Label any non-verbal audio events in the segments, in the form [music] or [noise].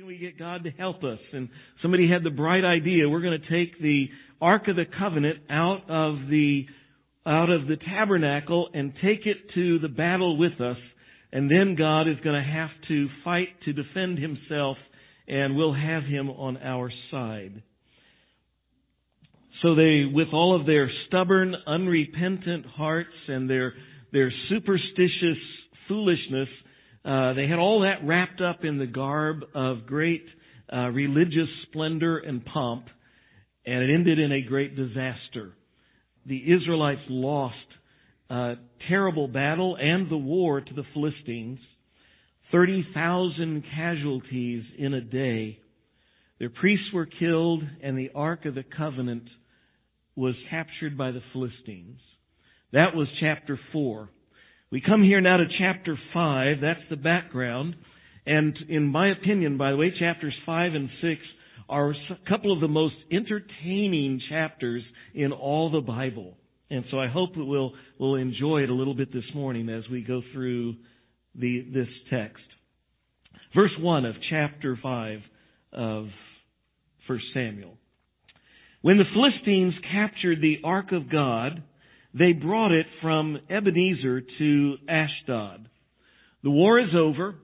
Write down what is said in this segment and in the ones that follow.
can we get God to help us? And somebody had the bright idea, we're going to take the Ark of the Covenant out of the, out of the tabernacle and take it to the battle with us. And then God is going to have to fight to defend himself and we'll have him on our side. So they, with all of their stubborn, unrepentant hearts and their, their superstitious foolishness, uh, they had all that wrapped up in the garb of great uh, religious splendor and pomp, and it ended in a great disaster. The Israelites lost a terrible battle and the war to the Philistines. 30,000 casualties in a day. Their priests were killed, and the Ark of the Covenant was captured by the Philistines. That was chapter 4. We come here now to chapter 5. That's the background. And in my opinion, by the way, chapters 5 and 6 are a couple of the most entertaining chapters in all the Bible. And so I hope that we'll, we'll enjoy it a little bit this morning as we go through the, this text. Verse 1 of chapter 5 of 1 Samuel. When the Philistines captured the ark of God, they brought it from Ebenezer to Ashdod. The war is over,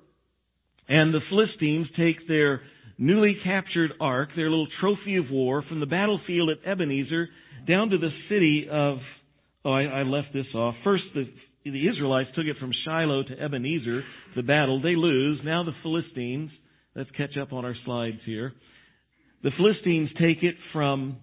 and the Philistines take their newly captured ark, their little trophy of war, from the battlefield at Ebenezer down to the city of, oh, I, I left this off. First, the, the Israelites took it from Shiloh to Ebenezer, the battle. They lose. Now the Philistines, let's catch up on our slides here. The Philistines take it from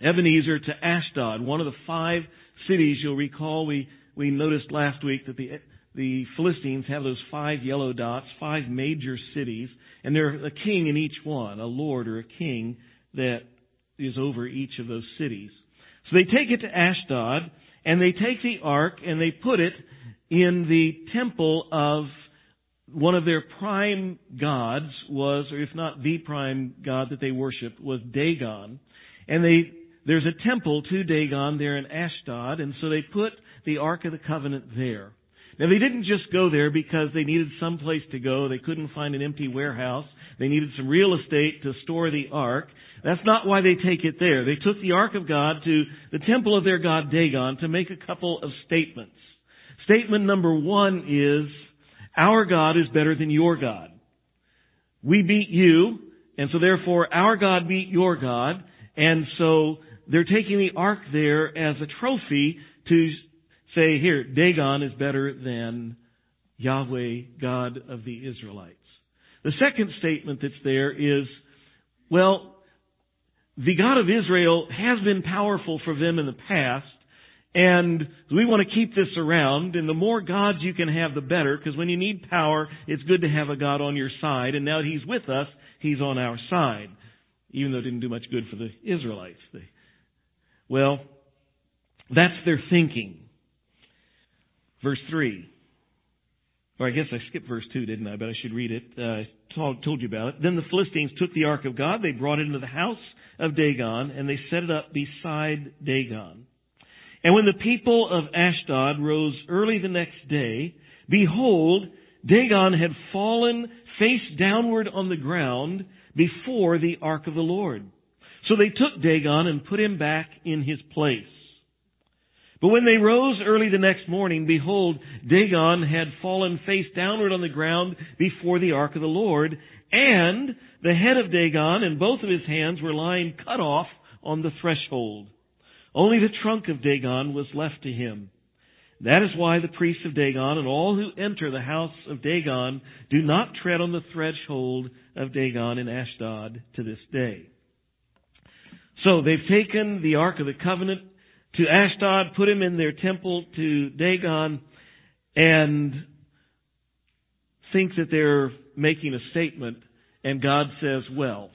Ebenezer to Ashdod, one of the five cities. You'll recall we, we noticed last week that the, the Philistines have those five yellow dots, five major cities, and there's a king in each one, a lord or a king that is over each of those cities. So they take it to Ashdod, and they take the ark and they put it in the temple of one of their prime gods was, or if not the prime god that they worshiped, was Dagon. And they there's a temple to Dagon there in Ashdod, and so they put the Ark of the Covenant there. Now they didn't just go there because they needed some place to go. They couldn't find an empty warehouse. They needed some real estate to store the ark. That's not why they take it there. They took the ark of God to the temple of their god Dagon to make a couple of statements. Statement number one is, our God is better than your God. We beat you, and so therefore our God beat your God, and so they're taking the ark there as a trophy to say, here, Dagon is better than Yahweh, God of the Israelites. The second statement that's there is, well, the God of Israel has been powerful for them in the past, and we want to keep this around, and the more gods you can have, the better, because when you need power, it's good to have a God on your side, and now that He's with us, He's on our side. Even though it didn't do much good for the Israelites. They, well, that's their thinking. Verse 3. Or I guess I skipped verse 2, didn't I? But I should read it. Uh, told, told you about it. Then the Philistines took the ark of God. They brought it into the house of Dagon, and they set it up beside Dagon. And when the people of Ashdod rose early the next day, behold, Dagon had fallen face downward on the ground before the ark of the Lord. So they took Dagon and put him back in his place. But when they rose early the next morning, behold, Dagon had fallen face downward on the ground before the ark of the Lord, and the head of Dagon and both of his hands were lying cut off on the threshold. Only the trunk of Dagon was left to him. That is why the priests of Dagon and all who enter the house of Dagon do not tread on the threshold of Dagon in Ashdod to this day. So they've taken the Ark of the Covenant to Ashdod, put him in their temple to Dagon, and think that they're making a statement, and God says, well,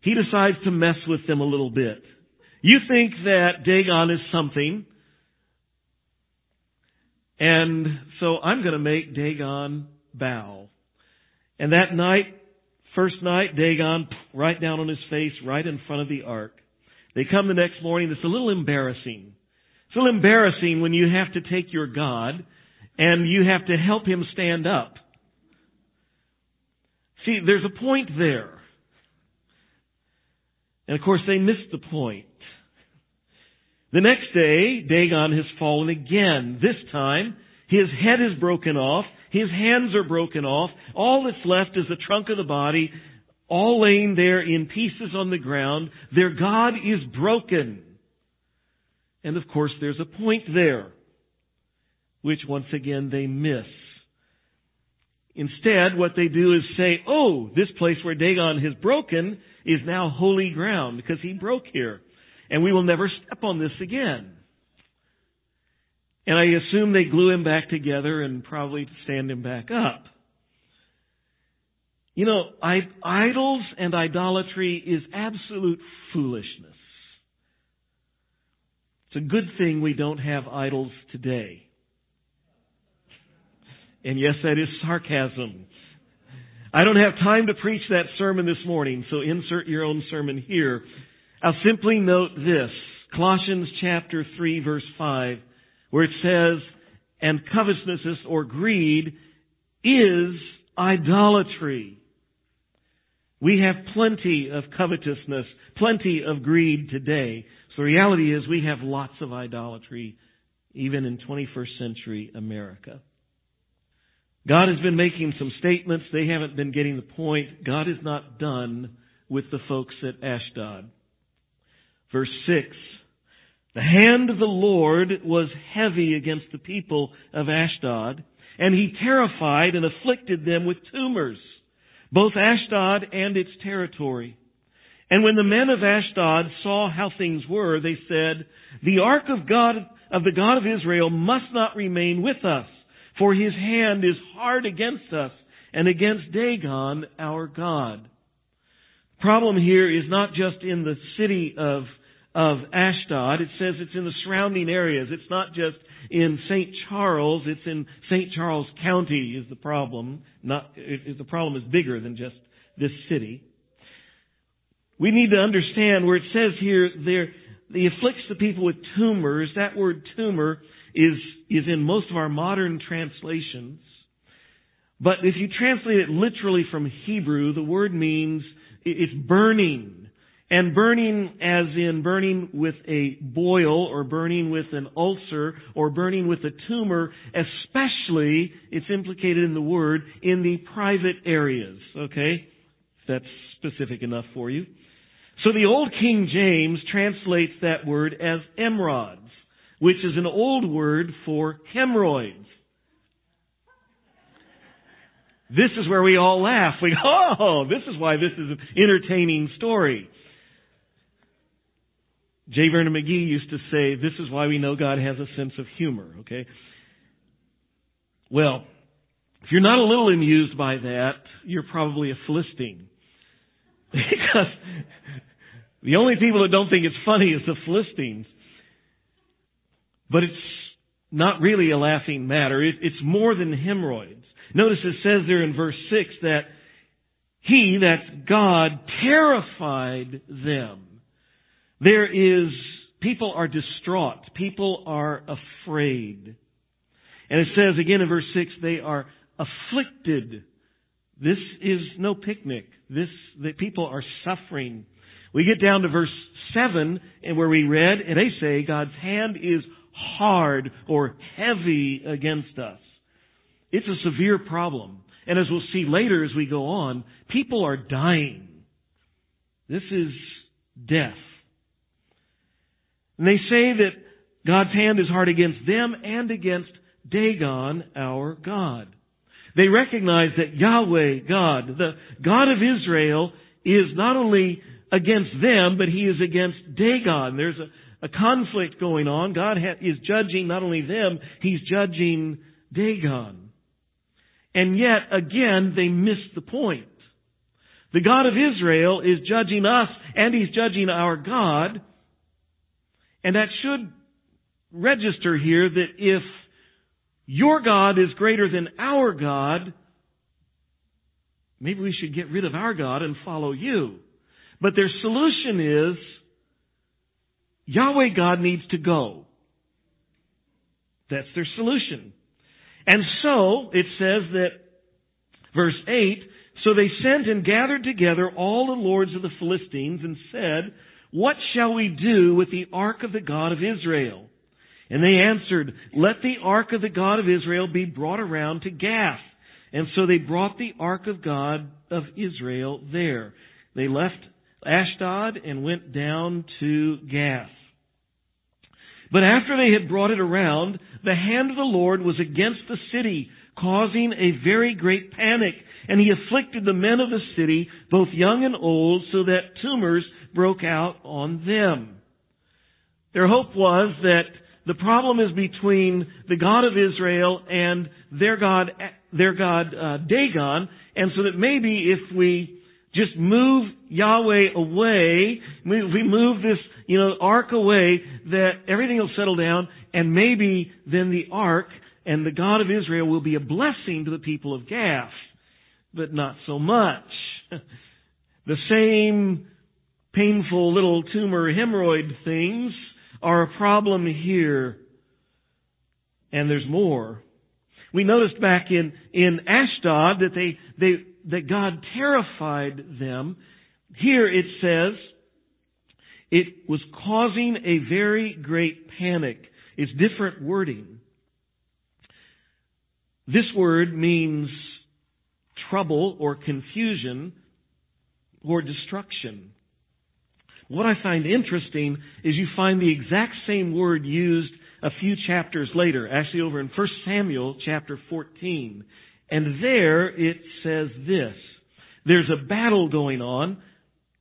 he decides to mess with them a little bit. You think that Dagon is something, and so I'm going to make Dagon bow. And that night, first night, Dagon right down on his face, right in front of the ark. They come the next morning. It's a little embarrassing. It's a little embarrassing when you have to take your God and you have to help him stand up. See, there's a point there. And of course they missed the point. The next day, Dagon has fallen again. This time, his head is broken off, his hands are broken off, all that's left is the trunk of the body, all laying there in pieces on the ground. Their God is broken. And of course, there's a point there, which once again they miss. Instead, what they do is say, oh, this place where Dagon has broken is now holy ground because he broke here. And we will never step on this again. And I assume they glue him back together and probably stand him back up. You know, idols and idolatry is absolute foolishness. It's a good thing we don't have idols today. And yes, that is sarcasm. I don't have time to preach that sermon this morning, so insert your own sermon here. I'll simply note this. Colossians chapter 3 verse 5, where it says, and covetousness or greed is idolatry. We have plenty of covetousness, plenty of greed today. So the reality is we have lots of idolatry even in 21st century America. God has been making some statements. They haven't been getting the point. God is not done with the folks at Ashdod. Verse 6. The hand of the Lord was heavy against the people of Ashdod, and he terrified and afflicted them with tumors, both Ashdod and its territory. And when the men of Ashdod saw how things were, they said, The ark of God, of the God of Israel must not remain with us for his hand is hard against us and against Dagon, our God. Problem here is not just in the city of, of Ashdod. It says it's in the surrounding areas. It's not just in St. Charles. It's in St. Charles County is the problem. Not, it, the problem is bigger than just this city. We need to understand where it says here, there, he afflicts the people with tumors. That word tumor is, is in most of our modern translations. But if you translate it literally from Hebrew, the word means it's burning. And burning as in burning with a boil or burning with an ulcer or burning with a tumor, especially, it's implicated in the word, in the private areas. Okay? That's specific enough for you. So the Old King James translates that word as emerods which is an old word for hemorrhoids. This is where we all laugh. We go, oh, this is why this is an entertaining story. J. Vernon McGee used to say, this is why we know God has a sense of humor, okay? Well, if you're not a little amused by that, you're probably a Philistine. [laughs] because the only people that don't think it's funny is the Philistines. But it's not really a laughing matter. It, it's more than hemorrhoids. Notice it says there in verse 6 that He, that's God, terrified them. There is, people are distraught. People are afraid. And it says again in verse 6, they are afflicted. This is no picnic. This, the people are suffering. We get down to verse 7 and where we read, and they say God's hand is hard or heavy against us. It's a severe problem. And as we'll see later as we go on, people are dying. This is death. And they say that God's hand is hard against them and against Dagon, our God. They recognize that Yahweh, God, the God of Israel, is not only against them, but He is against Dagon. There's a, a conflict going on. God is judging not only them, He's judging Dagon. And yet, again, they miss the point. The God of Israel is judging us and He's judging our God. And that should register here that if your God is greater than our God, maybe we should get rid of our God and follow you. But their solution is Yahweh God needs to go. That's their solution. And so, it says that, verse 8, So they sent and gathered together all the lords of the Philistines and said, What shall we do with the ark of the God of Israel? And they answered, Let the ark of the God of Israel be brought around to Gath. And so they brought the ark of God of Israel there. They left Ashdod and went down to Gath. But after they had brought it around, the hand of the Lord was against the city, causing a very great panic. And he afflicted the men of the city, both young and old, so that tumors broke out on them. Their hope was that the problem is between the God of Israel and their God, their God uh, Dagon, and so that maybe if we just move Yahweh away, if we move this, you know, ark away, that everything will settle down, and maybe then the ark and the God of Israel will be a blessing to the people of Gath, but not so much. the same painful little tumor hemorrhoid things are a problem here. And there's more. We noticed back in, in Ashdod that they, they, that God terrified them. Here it says, it was causing a very great panic. It's different wording. This word means trouble or confusion or destruction. What I find interesting is you find the exact same word used a few chapters later, actually over in 1 Samuel chapter 14. And there it says this. There's a battle going on.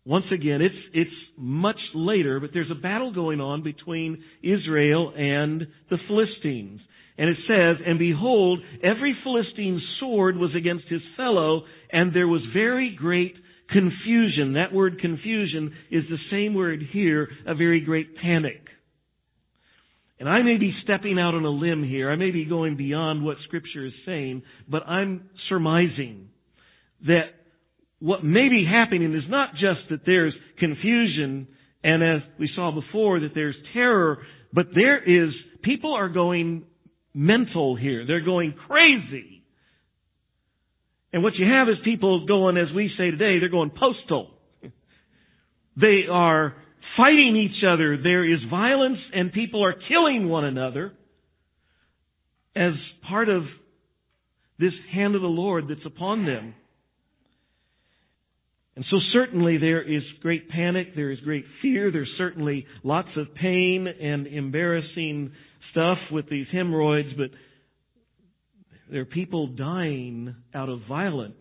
Once again, it's, it's much later, but there's a battle going on between Israel and the Philistines. And it says, And behold, every Philistine's sword was against his fellow, and there was very great confusion. That word confusion is the same word here, a very great panic. And I may be stepping out on a limb here. I may be going beyond what Scripture is saying, but I'm surmising that what may be happening is not just that there's confusion and as we saw before, that there's terror, but there is, people are going mental here. They're going crazy. And what you have is people going, as we say today, they're going postal. [laughs] They are fighting each other. There is violence and people are killing one another as part of this hand of the Lord that's upon them. And so certainly there is great panic, there is great fear, there's certainly lots of pain and embarrassing stuff with these hemorrhoids, but there are people dying out of violence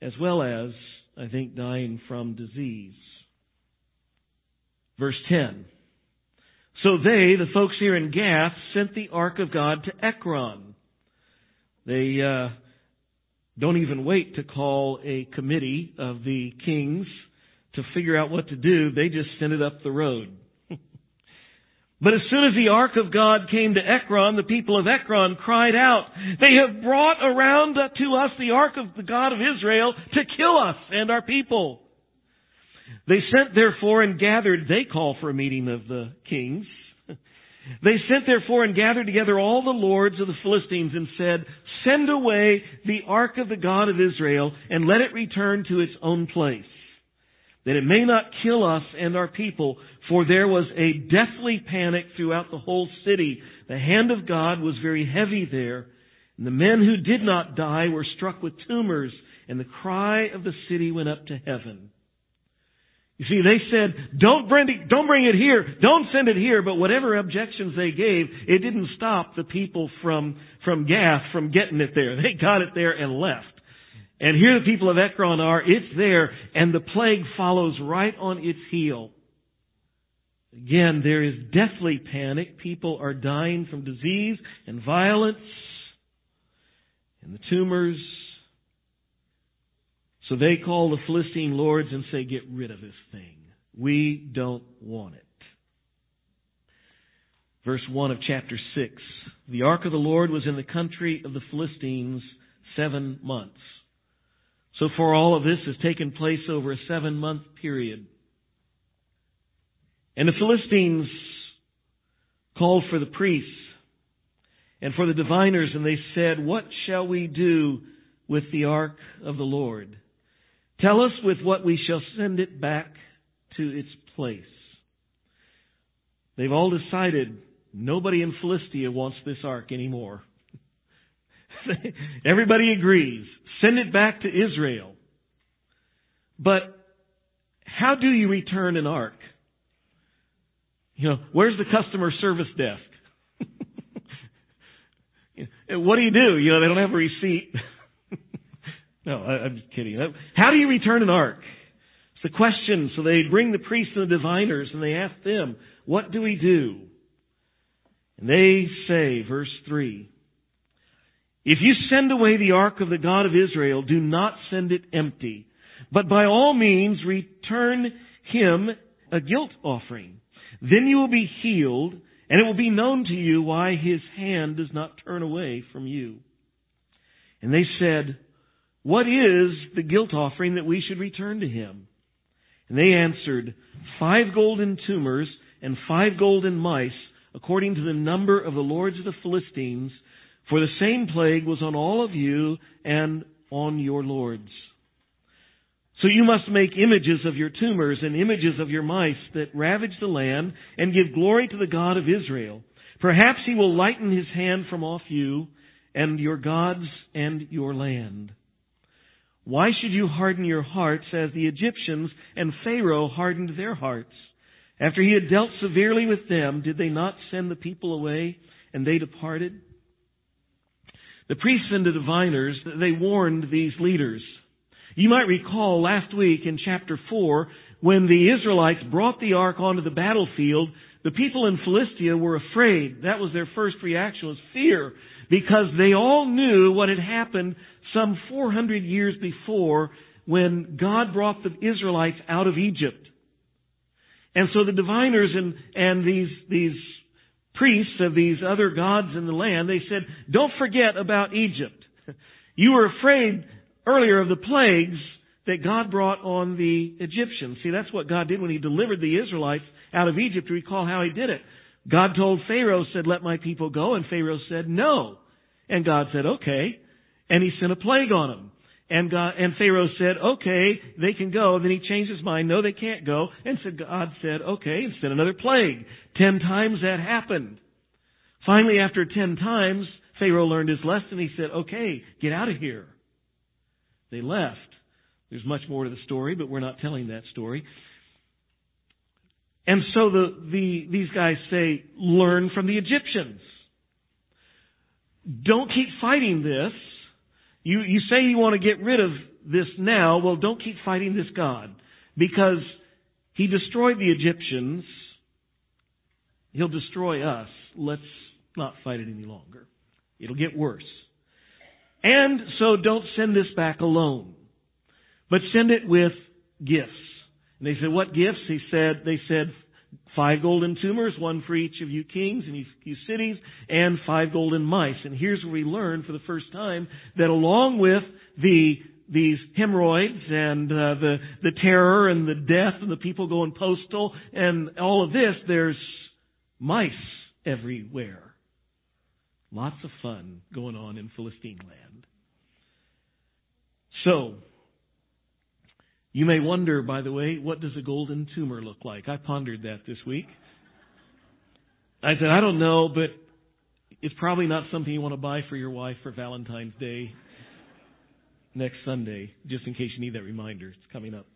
as well as, I think, dying from disease. Verse 10. So they, the folks here in Gath, sent the ark of God to Ekron. They uh, don't even wait to call a committee of the kings to figure out what to do. They just send it up the road. But as soon as the ark of God came to Ekron, the people of Ekron cried out, They have brought around to us the ark of the God of Israel to kill us and our people. They sent therefore and gathered, they call for a meeting of the kings. They sent therefore and gathered together all the lords of the Philistines and said, Send away the ark of the God of Israel and let it return to its own place that it may not kill us and our people, for there was a deathly panic throughout the whole city. The hand of God was very heavy there, and the men who did not die were struck with tumors, and the cry of the city went up to heaven. You see, they said, don't bring it, don't bring it here, don't send it here, but whatever objections they gave, it didn't stop the people from, from Gath from getting it there. They got it there and left. And here the people of Ekron are, it's there, and the plague follows right on its heel. Again, there is deathly panic. People are dying from disease and violence and the tumors. So they call the Philistine lords and say, get rid of this thing. We don't want it. Verse 1 of chapter 6. The ark of the Lord was in the country of the Philistines seven months. So for all of this has taken place over a seven month period. And the Philistines called for the priests and for the diviners and they said, what shall we do with the ark of the Lord. Tell us with what we shall send it back to its place. They've all decided nobody in Philistia wants this ark anymore. [laughs] Everybody agrees. Send it back to Israel. But how do you return an ark? You know, where's the customer service desk? [laughs] what do you do? You know, they don't have a receipt. [laughs] no, I, am just kidding. How do you return an ark? It's the question. So they bring the priests and the diviners and they ask them, what do we do? And they say, verse 3, if you send away the ark of the God of Israel, do not send it empty, but by all means return him a guilt offering. Then you will be healed, and it will be known to you why his hand does not turn away from you. And they said, What is the guilt offering that we should return to him? And they answered, Five golden tumors and five golden mice, according to the number of the lords of the Philistines, for the same plague was on all of you and on your lords. So you must make images of your tumors and images of your mice that ravage the land and give glory to the God of Israel. Perhaps he will lighten his hand from off you and your gods and your land. Why should you harden your hearts as the Egyptians and Pharaoh hardened their hearts? After he had dealt severely with them, did they not send the people away and they departed? The priests and the diviners, they warned these leaders. You might recall last week in chapter 4, when the Israelites brought the ark onto the battlefield, the people in Philistia were afraid. That was their first reaction was fear because they all knew what had happened some 400 years before when God brought the Israelites out of Egypt. And so the diviners and, and these, these priests of these other gods in the land, they said, don't forget about Egypt. [laughs] You were afraid earlier of the plagues that God brought on the Egyptians. See, that's what God did when He delivered the Israelites out of Egypt. Recall how He did it. God told Pharaoh, said, let my people go, and Pharaoh said, no. And God said, okay. And He sent a plague on them. And God, and Pharaoh said, okay, they can go. And Then he changed his mind. No, they can't go. And so God said, okay, and sent another plague. Ten times that happened. Finally, after ten times, Pharaoh learned his lesson. He said, okay, get out of here. They left. There's much more to the story, but we're not telling that story. And so the, the, these guys say, learn from the Egyptians. Don't keep fighting this. You, you say you want to get rid of this now. Well, don't keep fighting this God. Because He destroyed the Egyptians. He'll destroy us. Let's not fight it any longer. It'll get worse. And so don't send this back alone, but send it with gifts. And they said, what gifts? He said, they said, five golden tumors, one for each of you kings and you cities, and five golden mice. And here's where we learn for the first time that along with the these hemorrhoids and uh, the the terror and the death and the people going postal and all of this, there's mice everywhere. Lots of fun going on in Philistine land. So, you may wonder, by the way, what does a golden tumor look like? I pondered that this week. I said, I don't know, but it's probably not something you want to buy for your wife for Valentine's Day next Sunday, just in case you need that reminder. It's coming up.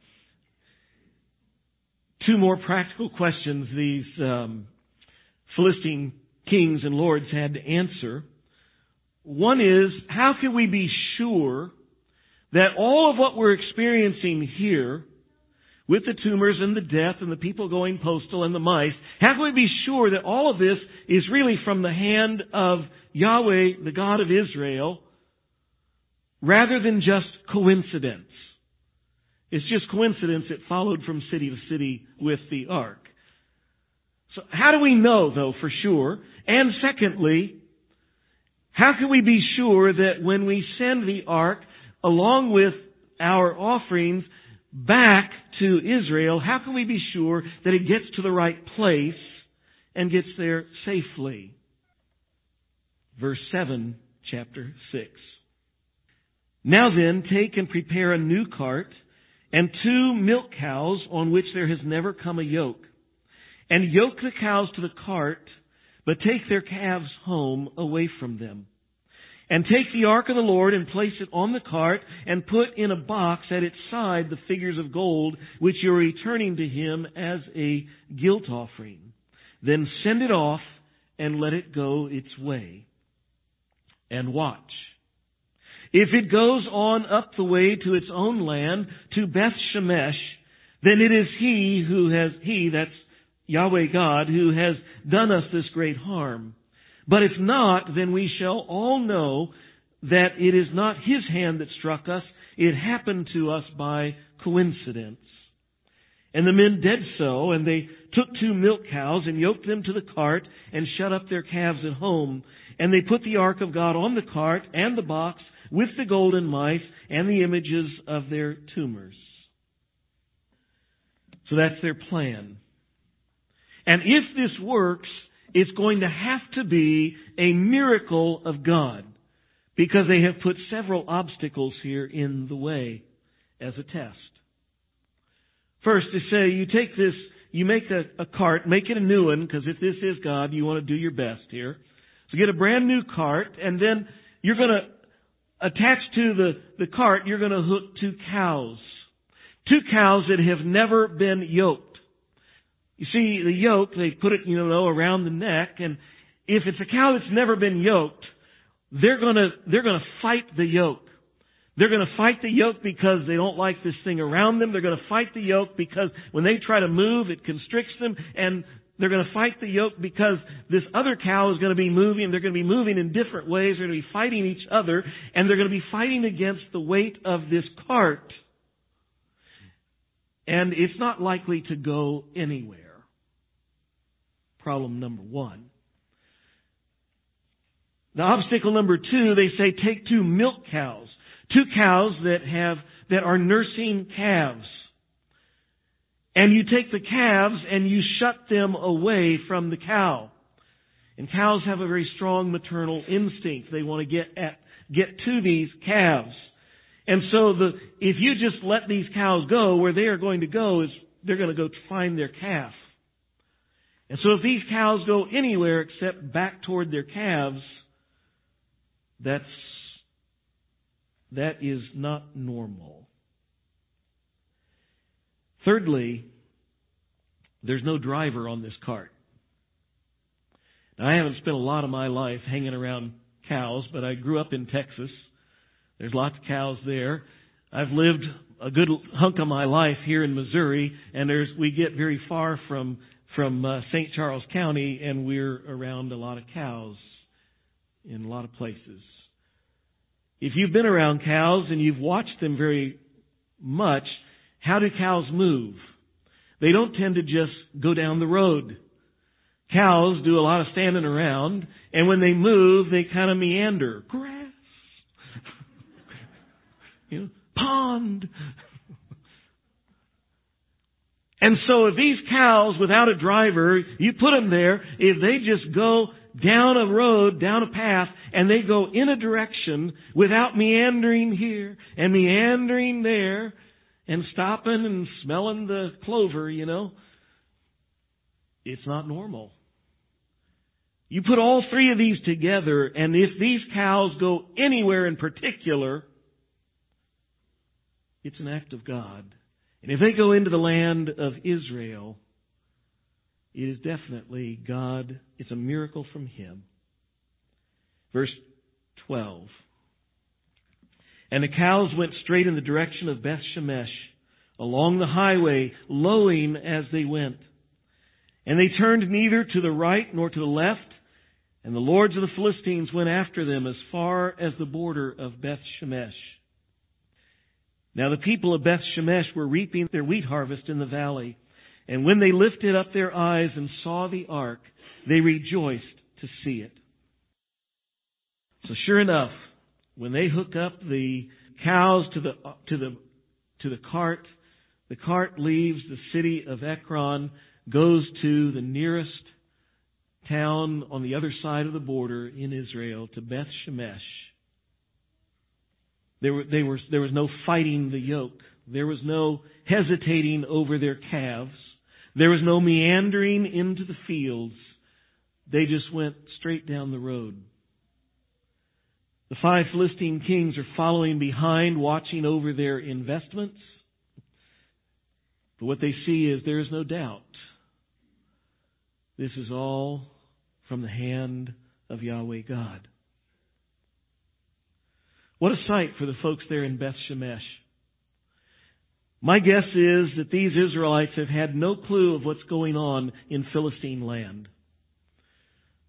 Two more practical [laughs] questions these um, Philistine kings and lords had to answer. One is, how can we be sure that all of what we're experiencing here, with the tumors and the death and the people going postal and the mice, how can we be sure that all of this is really from the hand of Yahweh, the God of Israel, rather than just coincidence? It's just coincidence it followed from city to city with the ark. So how do we know though for sure? And secondly, how can we be sure that when we send the ark along with our offerings back to Israel, how can we be sure that it gets to the right place and gets there safely? Verse 7, chapter 6. Now then, take and prepare a new cart and two milk cows on which there has never come a yoke. And yoke the cows to the cart, but take their calves home away from them. And take the ark of the Lord and place it on the cart and put in a box at its side the figures of gold which you are returning to him as a guilt offering. Then send it off and let it go its way. And watch. If it goes on up the way to its own land, to Beth Shemesh, then it is he who has, he, that's Yahweh God, who has done us this great harm. But if not, then we shall all know that it is not his hand that struck us, it happened to us by coincidence. And the men did so, and they took two milk cows and yoked them to the cart and shut up their calves at home. And they put the ark of God on the cart and the box with the golden mice and the images of their tumors. So that's their plan. And if this works, it's going to have to be a miracle of God because they have put several obstacles here in the way as a test. First, they say you take this, you make a, a cart, make it a new one, because if this is God, you want to do your best here. So get a brand new cart, and then you're going to attach to the, the cart, you're going to hook two cows. Two cows that have never been yoked. You see, the yoke, they put it, you know, around the neck, and if it's a cow that's never been yoked, they're gonna, they're gonna fight the yoke. They're going to fight the yoke because they don't like this thing around them. They're going to fight the yoke because when they try to move, it constricts them. And they're going to fight the yoke because this other cow is going to be moving. They're going to be moving in different ways. They're going to be fighting each other. And they're going to be fighting against the weight of this cart. And it's not likely to go anywhere. Problem number one. The obstacle number two, they say take two milk cows two cows that have, that are nursing calves. And you take the calves and you shut them away from the cow. And cows have a very strong maternal instinct. They want to get at, get to these calves. And so the, if you just let these cows go, where they are going to go is they're going to go find their calf. And so if these cows go anywhere except back toward their calves, that's that is not normal. Thirdly, there's no driver on this cart. Now, I haven't spent a lot of my life hanging around cows, but I grew up in Texas. There's lots of cows there. I've lived a good hunk of my life here in Missouri, and there's we get very far from from uh, St. Charles County, and we're around a lot of cows in a lot of places. If you've been around cows and you've watched them very much, how do cows move? They don't tend to just go down the road. Cows do a lot of standing around, and when they move, they kind of meander. Grass. [laughs] you know, pond. And so if these cows without a driver, you put them there, if they just go down a road, down a path, and they go in a direction without meandering here and meandering there and stopping and smelling the clover, you know. It's not normal. You put all three of these together, and if these cows go anywhere in particular, it's an act of God. And if they go into the land of Israel, it is definitely God. It's a miracle from Him. Verse 12. And the cows went straight in the direction of Beth Shemesh, along the highway, lowing as they went. And they turned neither to the right nor to the left, and the lords of the Philistines went after them as far as the border of Beth Shemesh. Now the people of Beth Shemesh were reaping their wheat harvest in the valley. And when they lifted up their eyes and saw the ark, they rejoiced to see it. So sure enough, when they hook up the cows to the, to the, to the cart, the cart leaves the city of Ekron, goes to the nearest town on the other side of the border in Israel, to Beth Shemesh. There, were, were, there was no fighting the yoke. There was no hesitating over their calves. There was no meandering into the fields. They just went straight down the road. The five Philistine kings are following behind, watching over their investments. But what they see is there is no doubt. This is all from the hand of Yahweh God. What a sight for the folks there in Beth Shemesh. My guess is that these Israelites have had no clue of what's going on in Philistine land.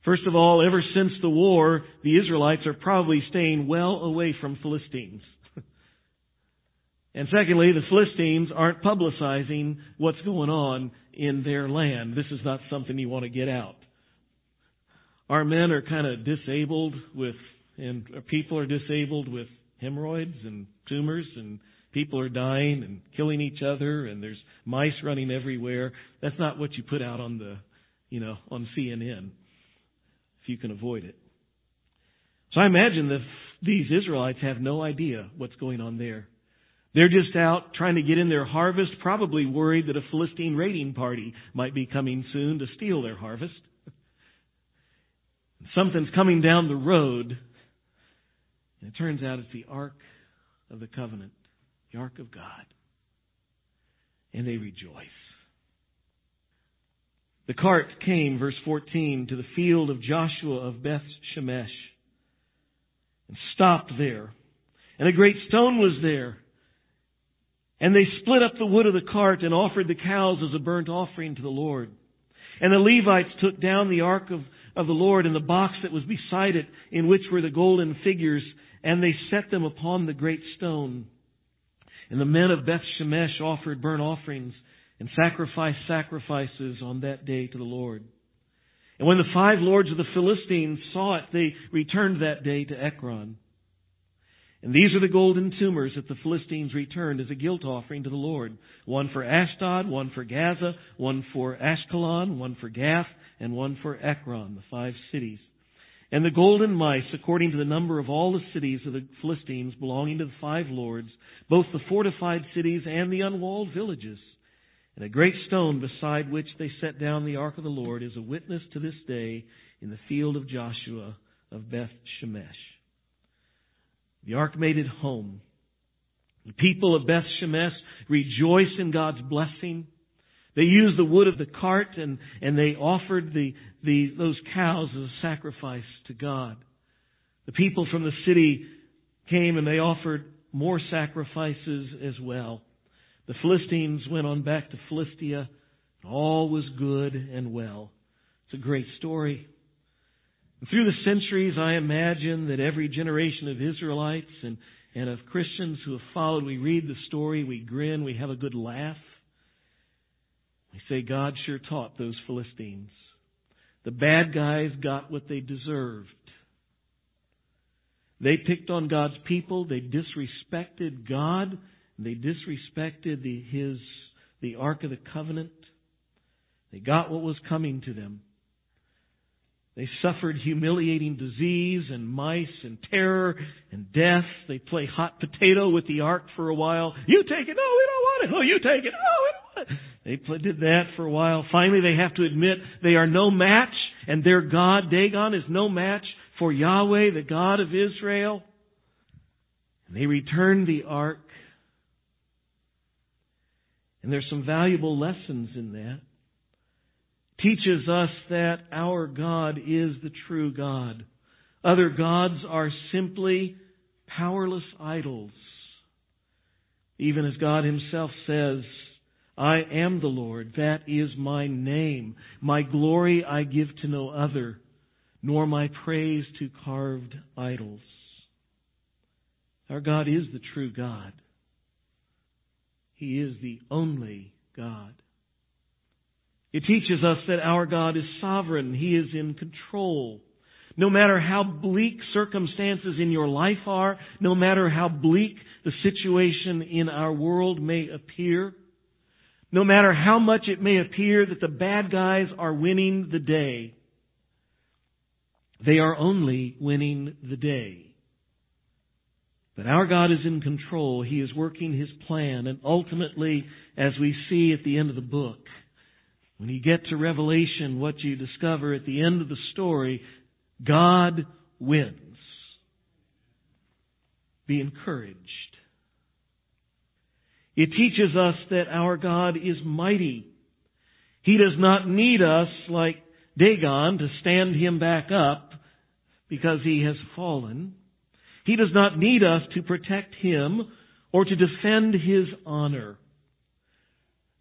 First of all, ever since the war, the Israelites are probably staying well away from Philistines. [laughs] and secondly, the Philistines aren't publicizing what's going on in their land. This is not something you want to get out. Our men are kind of disabled with, and people are disabled with hemorrhoids and tumors and people are dying and killing each other and there's mice running everywhere. That's not what you put out on the, you know, on CNN if you can avoid it. So I imagine that these Israelites have no idea what's going on there. They're just out trying to get in their harvest, probably worried that a Philistine raiding party might be coming soon to steal their harvest. Something's coming down the road, and it turns out it's the Ark of the Covenant the ark of God. And they rejoice. The cart came, verse 14, to the field of Joshua of Beth Shemesh and stopped there. And a great stone was there. And they split up the wood of the cart and offered the cows as a burnt offering to the Lord. And the Levites took down the ark of, of the Lord and the box that was beside it, in which were the golden figures, and they set them upon the great stone. And the men of Beth Shemesh offered burnt offerings and sacrificed sacrifices on that day to the Lord. And when the five lords of the Philistines saw it, they returned that day to Ekron. And these are the golden tumors that the Philistines returned as a guilt offering to the Lord. One for Ashdod, one for Gaza, one for Ashkelon, one for Gath, and one for Ekron, the five cities. And the golden mice, according to the number of all the cities of the Philistines belonging to the five lords, both the fortified cities and the unwalled villages. And a great stone beside which they set down the ark of the Lord is a witness to this day in the field of Joshua of Beth Shemesh. The ark made it home. The people of Beth Shemesh rejoice in God's blessing. They used the wood of the cart and, and they offered the, the, those cows as a sacrifice to God. The people from the city came and they offered more sacrifices as well. The Philistines went on back to Philistia. All was good and well. It's a great story. And through the centuries, I imagine that every generation of Israelites and, and of Christians who have followed, we read the story, we grin, we have a good laugh. We say, God sure taught those Philistines. The bad guys got what they deserved. They picked on God's people. They disrespected God. They disrespected the, his, the Ark of the Covenant. They got what was coming to them. They suffered humiliating disease and mice and terror and death. They play hot potato with the ark for a while. You take it. No, we don't want it. Oh, you take it. Oh, we don't want it. They did that for a while. Finally, they have to admit they are no match, and their God, Dagon, is no match for Yahweh, the God of Israel. And they return the ark. And there's some valuable lessons in that. Teaches us that our God is the true God. Other gods are simply powerless idols. Even as God Himself says, I am the Lord. That is my name. My glory I give to no other, nor my praise to carved idols. Our God is the true God. He is the only God. It teaches us that our God is sovereign. He is in control. No matter how bleak circumstances in your life are, no matter how bleak the situation in our world may appear, no matter how much it may appear that the bad guys are winning the day, they are only winning the day. But our God is in control. He is working His plan. And ultimately, as we see at the end of the book, when you get to Revelation, what you discover at the end of the story, God wins. Be encouraged. It teaches us that our God is mighty. He does not need us like Dagon to stand him back up because he has fallen. He does not need us to protect him or to defend his honor.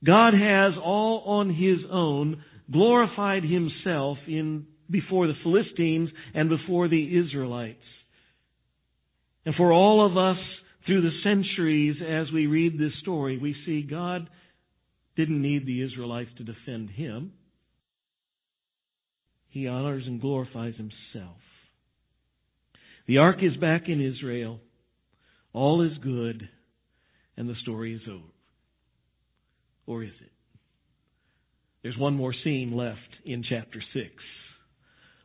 God has all on his own glorified himself in before the Philistines and before the Israelites. And for all of us through the centuries as we read this story, we see God didn't need the Israelites to defend him. He honors and glorifies himself. The ark is back in Israel. All is good, and the story is over. Or is it? There's one more scene left in chapter 6.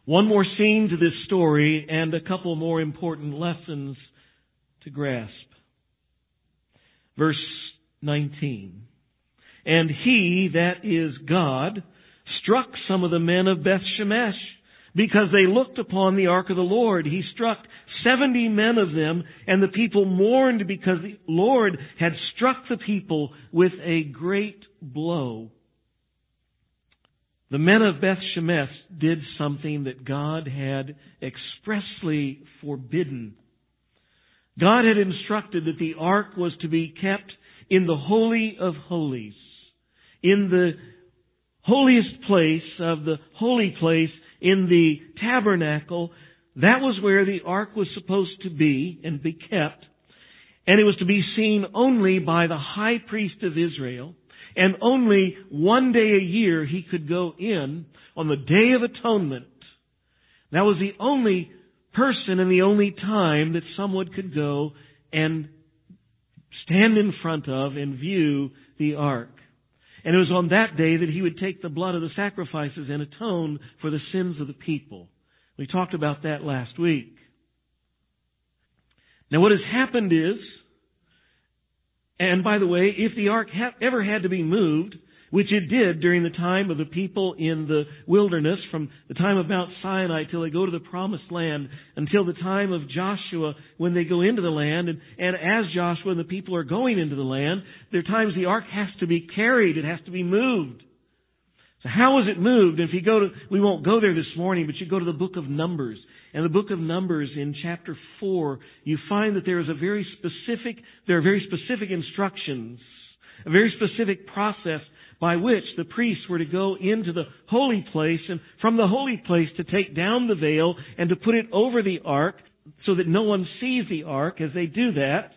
One more scene to this story and a couple more important lessons to grasp. Verse 19. And he, that is God, struck some of the men of Beth Shemesh because they looked upon the ark of the Lord. He struck seventy men of them, and the people mourned because the Lord had struck the people with a great blow. The men of Beth Shemesh did something that God had expressly forbidden. God had instructed that the ark was to be kept in the Holy of Holies, in the holiest place of the holy place in the tabernacle. That was where the ark was supposed to be and be kept. And it was to be seen only by the high priest of Israel. And only one day a year he could go in on the Day of Atonement. That was the only person and the only time that someone could go and stand in front of and view the ark. And it was on that day that he would take the blood of the sacrifices and atone for the sins of the people. We talked about that last week. Now what has happened is, and by the way, if the ark ha- ever had to be moved, which it did during the time of the people in the wilderness, from the time of Mount Sinai till they go to the promised land, until the time of Joshua when they go into the land, and, and as Joshua and the people are going into the land, there are times the ark has to be carried, it has to be moved. So how was it moved? If you go to, we won't go there this morning, but you go to the book of Numbers. And the book of Numbers in chapter 4, you find that there is a very specific, there are very specific instructions, a very specific process by which the priests were to go into the holy place and from the holy place to take down the veil and to put it over the ark so that no one sees the ark as they do that.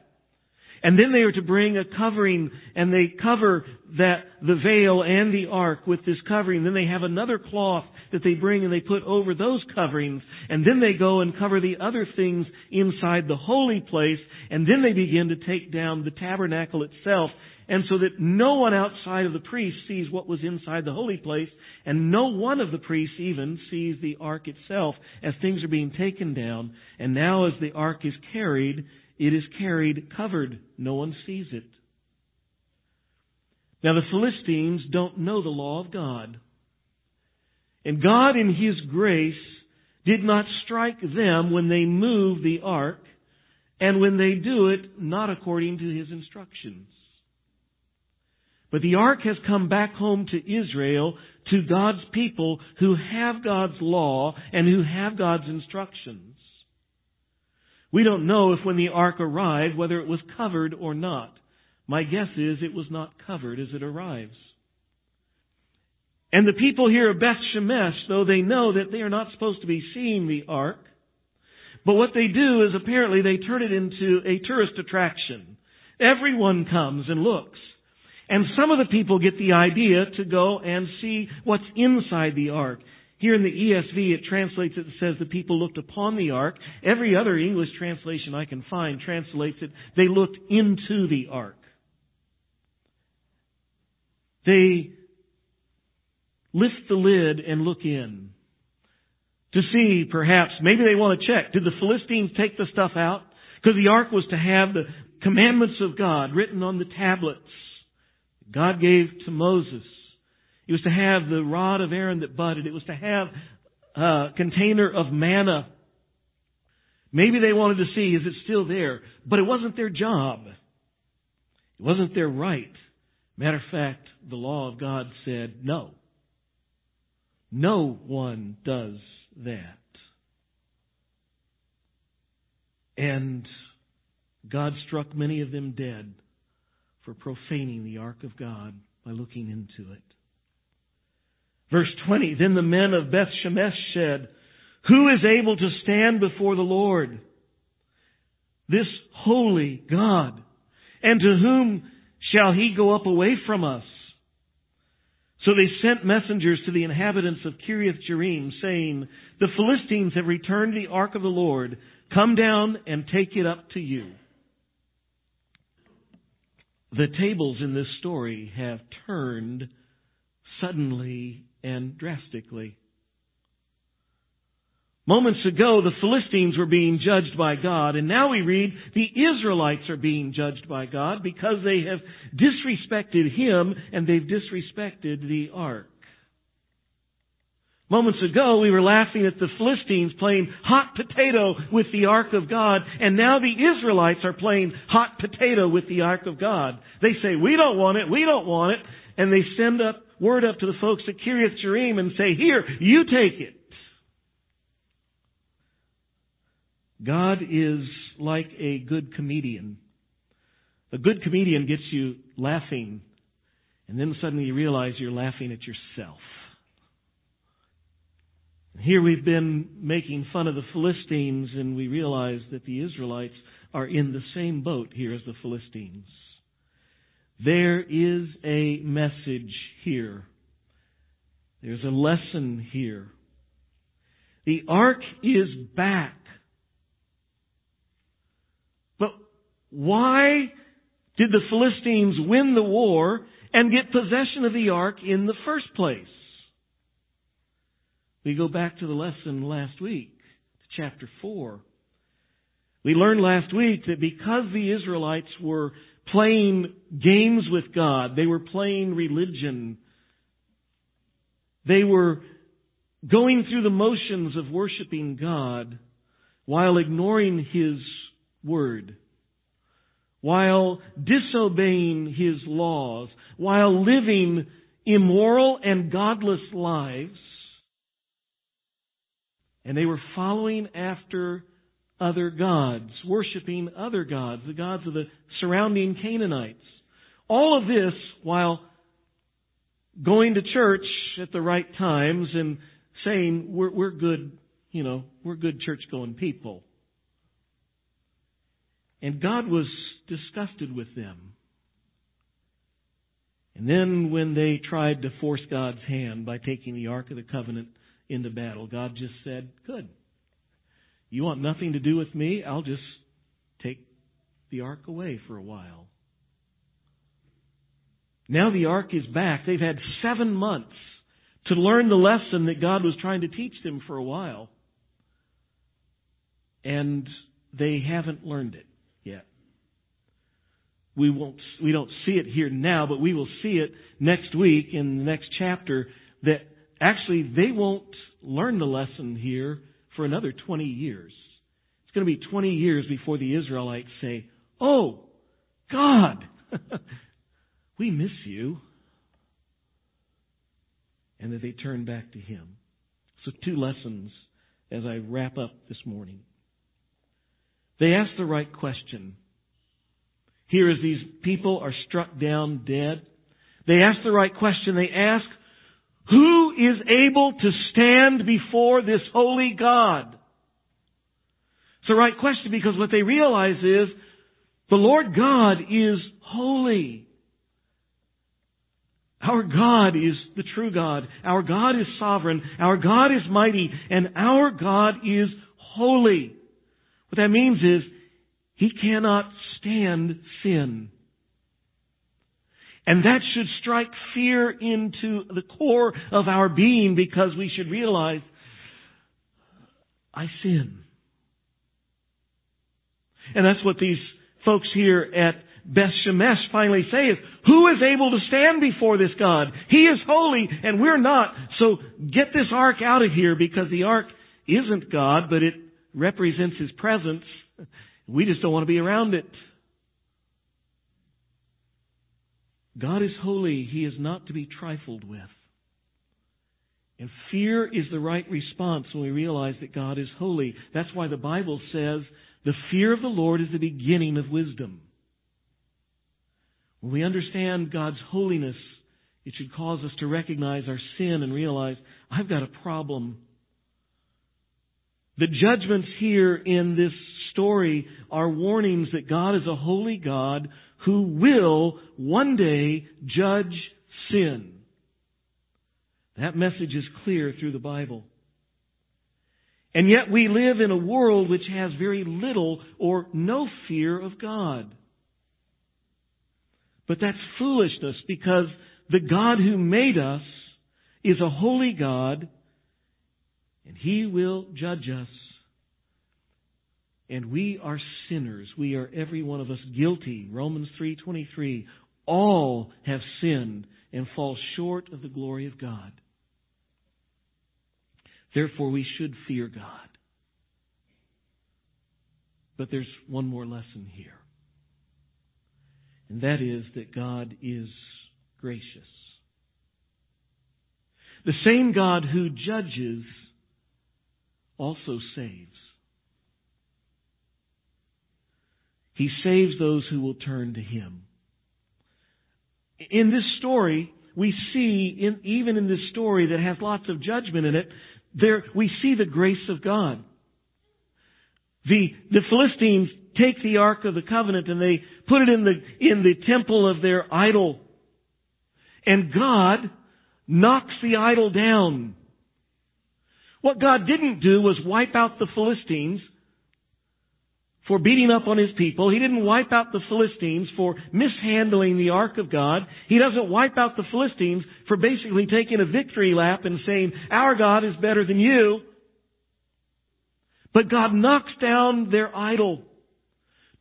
And then they are to bring a covering and they cover that, the veil and the ark with this covering. Then they have another cloth that they bring and they put over those coverings. And then they go and cover the other things inside the holy place. And then they begin to take down the tabernacle itself and so that no one outside of the priest sees what was inside the holy place, and no one of the priests even sees the ark itself as things are being taken down. And now as the ark is carried, it is carried covered. No one sees it. Now the Philistines don't know the law of God. And God in His grace did not strike them when they move the ark, and when they do it, not according to His instructions. But the ark has come back home to Israel, to God's people who have God's law and who have God's instructions. We don't know if when the ark arrived whether it was covered or not. My guess is it was not covered as it arrives. And the people here of Beth Shemesh, though they know that they are not supposed to be seeing the ark, but what they do is apparently they turn it into a tourist attraction. Everyone comes and looks. And some of the people get the idea to go and see what's inside the ark. Here in the ESV, it translates it and says the people looked upon the ark. Every other English translation I can find translates it, they looked into the ark. They lift the lid and look in to see perhaps, maybe they want to check, did the Philistines take the stuff out? Because the ark was to have the commandments of God written on the tablets God gave to Moses. It was to have the rod of Aaron that budded. It was to have a container of manna. Maybe they wanted to see, is it still there? But it wasn't their job. It wasn't their right. Matter of fact, the law of God said no. No one does that. And God struck many of them dead for profaning the ark of God by looking into it. Verse 20, Then the men of Beth Shemesh said, Who is able to stand before the Lord? This holy God. And to whom shall he go up away from us? So they sent messengers to the inhabitants of Kiriath Jearim, saying, The Philistines have returned the ark of the Lord. Come down and take it up to you. The tables in this story have turned suddenly and drastically. Moments ago, the Philistines were being judged by God, and now we read the Israelites are being judged by God because they have disrespected Him and they've disrespected the ark. Moments ago, we were laughing at the Philistines playing hot potato with the ark of God, and now the Israelites are playing hot potato with the ark of God. They say, we don't want it, we don't want it, and they send up word up to the folks at Kiriath Jearim and say, here, you take it. God is like a good comedian. A good comedian gets you laughing, and then suddenly you realize you're laughing at yourself. Here we've been making fun of the Philistines, and we realize that the Israelites are in the same boat here as the Philistines. There is a message here. There's a lesson here. The ark is back. But why did the Philistines win the war and get possession of the ark in the first place? We go back to the lesson last week, to chapter 4. We learned last week that because the Israelites were playing games with God, they were playing religion, they were going through the motions of worshiping God while ignoring His Word, while disobeying His laws, while living immoral and godless lives, and they were following after other gods, worshiping other gods, the gods of the surrounding Canaanites. All of this while going to church at the right times and saying, we're, we're good, you know, we're good church going people. And God was disgusted with them. And then when they tried to force God's hand by taking the Ark of the Covenant into battle. God just said, Good. You want nothing to do with me? I'll just take the ark away for a while. Now the ark is back. They've had seven months to learn the lesson that God was trying to teach them for a while. And they haven't learned it yet. We won't, we don't see it here now, but we will see it next week in the next chapter that Actually, they won't learn the lesson here for another 20 years. It's going to be 20 years before the Israelites say, Oh, God, [laughs] we miss you. And that they turn back to Him. So, two lessons as I wrap up this morning. They ask the right question. Here, as these people are struck down dead, they ask the right question. They ask, who is able to stand before this holy God? It's the right question because what they realize is the Lord God is holy. Our God is the true God. Our God is sovereign. Our God is mighty. And our God is holy. What that means is He cannot stand sin. And that should strike fear into the core of our being because we should realize I sin. And that's what these folks here at Beth Shemesh finally say is, who is able to stand before this God? He is holy and we're not. So get this ark out of here because the ark isn't God, but it represents His presence. We just don't want to be around it. God is holy. He is not to be trifled with. And fear is the right response when we realize that God is holy. That's why the Bible says the fear of the Lord is the beginning of wisdom. When we understand God's holiness, it should cause us to recognize our sin and realize, I've got a problem. The judgments here in this story are warnings that God is a holy God who will one day judge sin. That message is clear through the Bible. And yet we live in a world which has very little or no fear of God. But that's foolishness because the God who made us is a holy God and He will judge us. And we are sinners. We are every one of us guilty. Romans 3:23. All have sinned and fall short of the glory of God. Therefore we should fear God. But there's one more lesson here. And that is that God is gracious. The same God who judges also saves. He saves those who will turn to Him. In this story, we see, in, even in this story that has lots of judgment in it, there we see the grace of God. The, the Philistines take the Ark of the Covenant and they put it in the, in the temple of their idol. And God knocks the idol down. What God didn't do was wipe out the Philistines for beating up on his people. He didn't wipe out the Philistines for mishandling the ark of God. He doesn't wipe out the Philistines for basically taking a victory lap and saying, our God is better than you. But God knocks down their idol.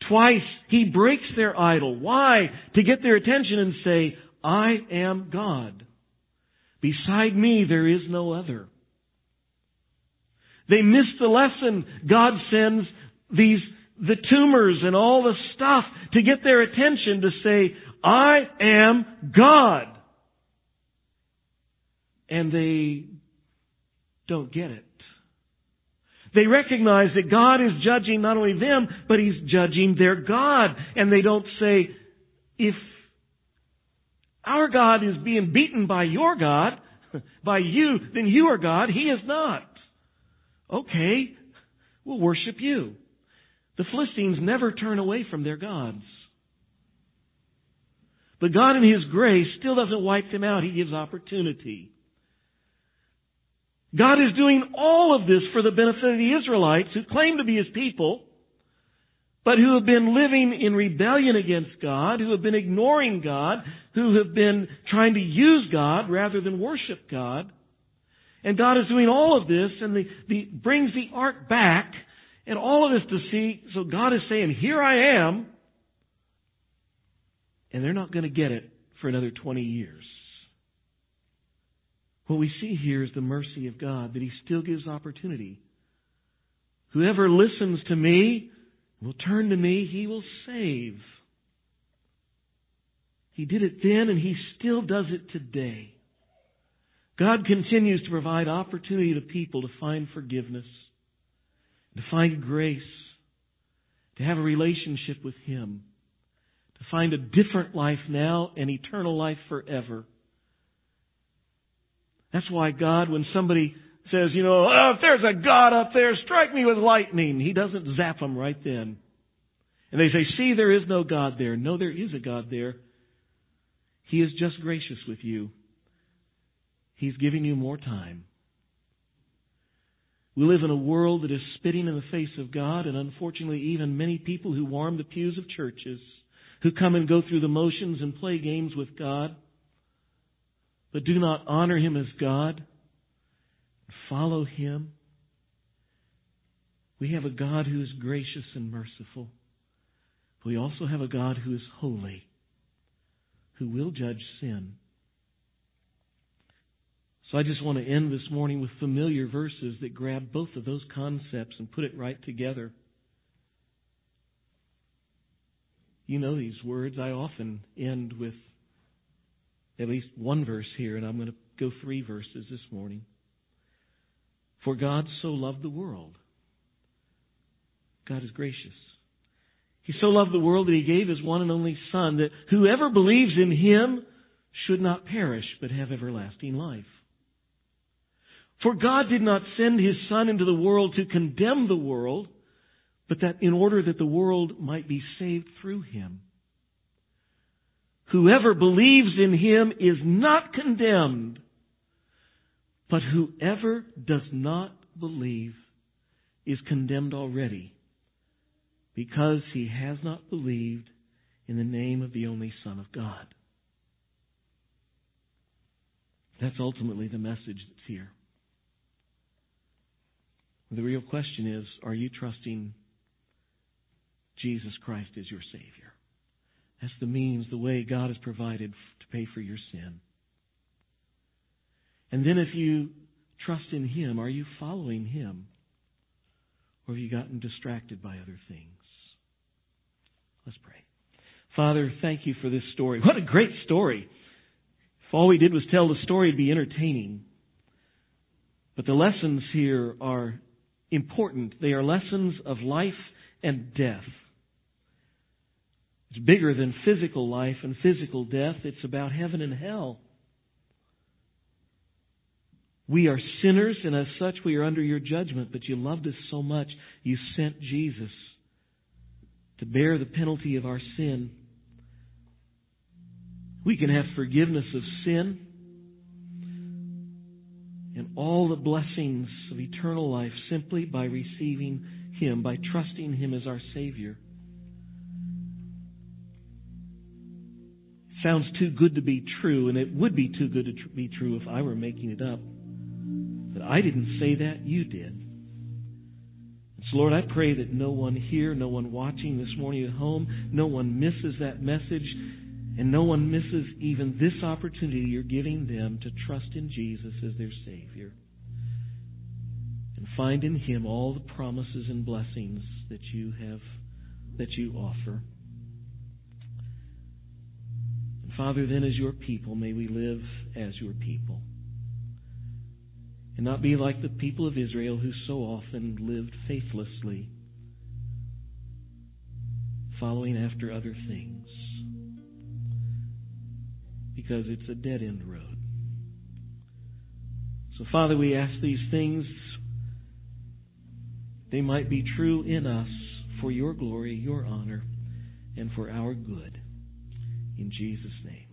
Twice he breaks their idol. Why? To get their attention and say, I am God. Beside me there is no other. They miss the lesson. God sends these, the tumors and all the stuff to get their attention to say, I am God. And they don't get it. They recognize that God is judging not only them, but He's judging their God. And they don't say, if our God is being beaten by your God, [laughs] by you, then you are God. He is not. Okay, we'll worship you. The Philistines never turn away from their gods. But God in His grace still doesn't wipe them out. He gives opportunity. God is doing all of this for the benefit of the Israelites who claim to be His people, but who have been living in rebellion against God, who have been ignoring God, who have been trying to use God rather than worship God. And God is doing all of this and the, the, brings the ark back and all of this to see. So God is saying, here I am. And they're not going to get it for another 20 years. What we see here is the mercy of God, that He still gives opportunity. Whoever listens to me will turn to me, He will save. He did it then and He still does it today. God continues to provide opportunity to people to find forgiveness, to find grace, to have a relationship with Him, to find a different life now and eternal life forever. That's why God, when somebody says, you know, oh, if there's a God up there, strike me with lightning, He doesn't zap them right then. And they say, see, there is no God there. No, there is a God there. He is just gracious with you. He's giving you more time. We live in a world that is spitting in the face of God, and unfortunately, even many people who warm the pews of churches, who come and go through the motions and play games with God but do not honor him as God, follow him. We have a God who is gracious and merciful. We also have a God who is holy, who will judge sin. So I just want to end this morning with familiar verses that grab both of those concepts and put it right together. You know these words. I often end with at least one verse here, and I'm going to go three verses this morning. For God so loved the world. God is gracious. He so loved the world that He gave His one and only Son, that whoever believes in Him should not perish, but have everlasting life. For God did not send His Son into the world to condemn the world, but that in order that the world might be saved through him. Whoever believes in him is not condemned, but whoever does not believe is condemned already because he has not believed in the name of the only Son of God. That's ultimately the message that's here. The real question is, are you trusting Jesus Christ as your Savior. That's the means, the way God has provided to pay for your sin. And then if you trust in Him, are you following Him? Or have you gotten distracted by other things? Let's pray. Father, thank you for this story. What a great story. If all we did was tell the story, it'd be entertaining. But the lessons here are important. They are lessons of life and death. It's bigger than physical life and physical death. It's about heaven and hell. We are sinners, and as such, we are under your judgment. But you loved us so much, you sent Jesus to bear the penalty of our sin. We can have forgiveness of sin and all the blessings of eternal life simply by receiving Him, by trusting Him as our Savior. sounds too good to be true, and it would be too good to tr- be true if I were making it up. But I didn't say that, you did. So, Lord, I pray that no one here, no one watching this morning at home, no one misses that message, and no one misses even this opportunity you're giving them to trust in Jesus as their Savior. And find in Him all the promises and blessings that you have, that you offer. And Father, then as your people, may we live as your people. And not be like the people of Israel who so often lived faithlessly, following after other things. Because it's a dead end road. So, Father, we ask these things, they might be true in us for your glory, your honor, and for our good. In Jesus' name.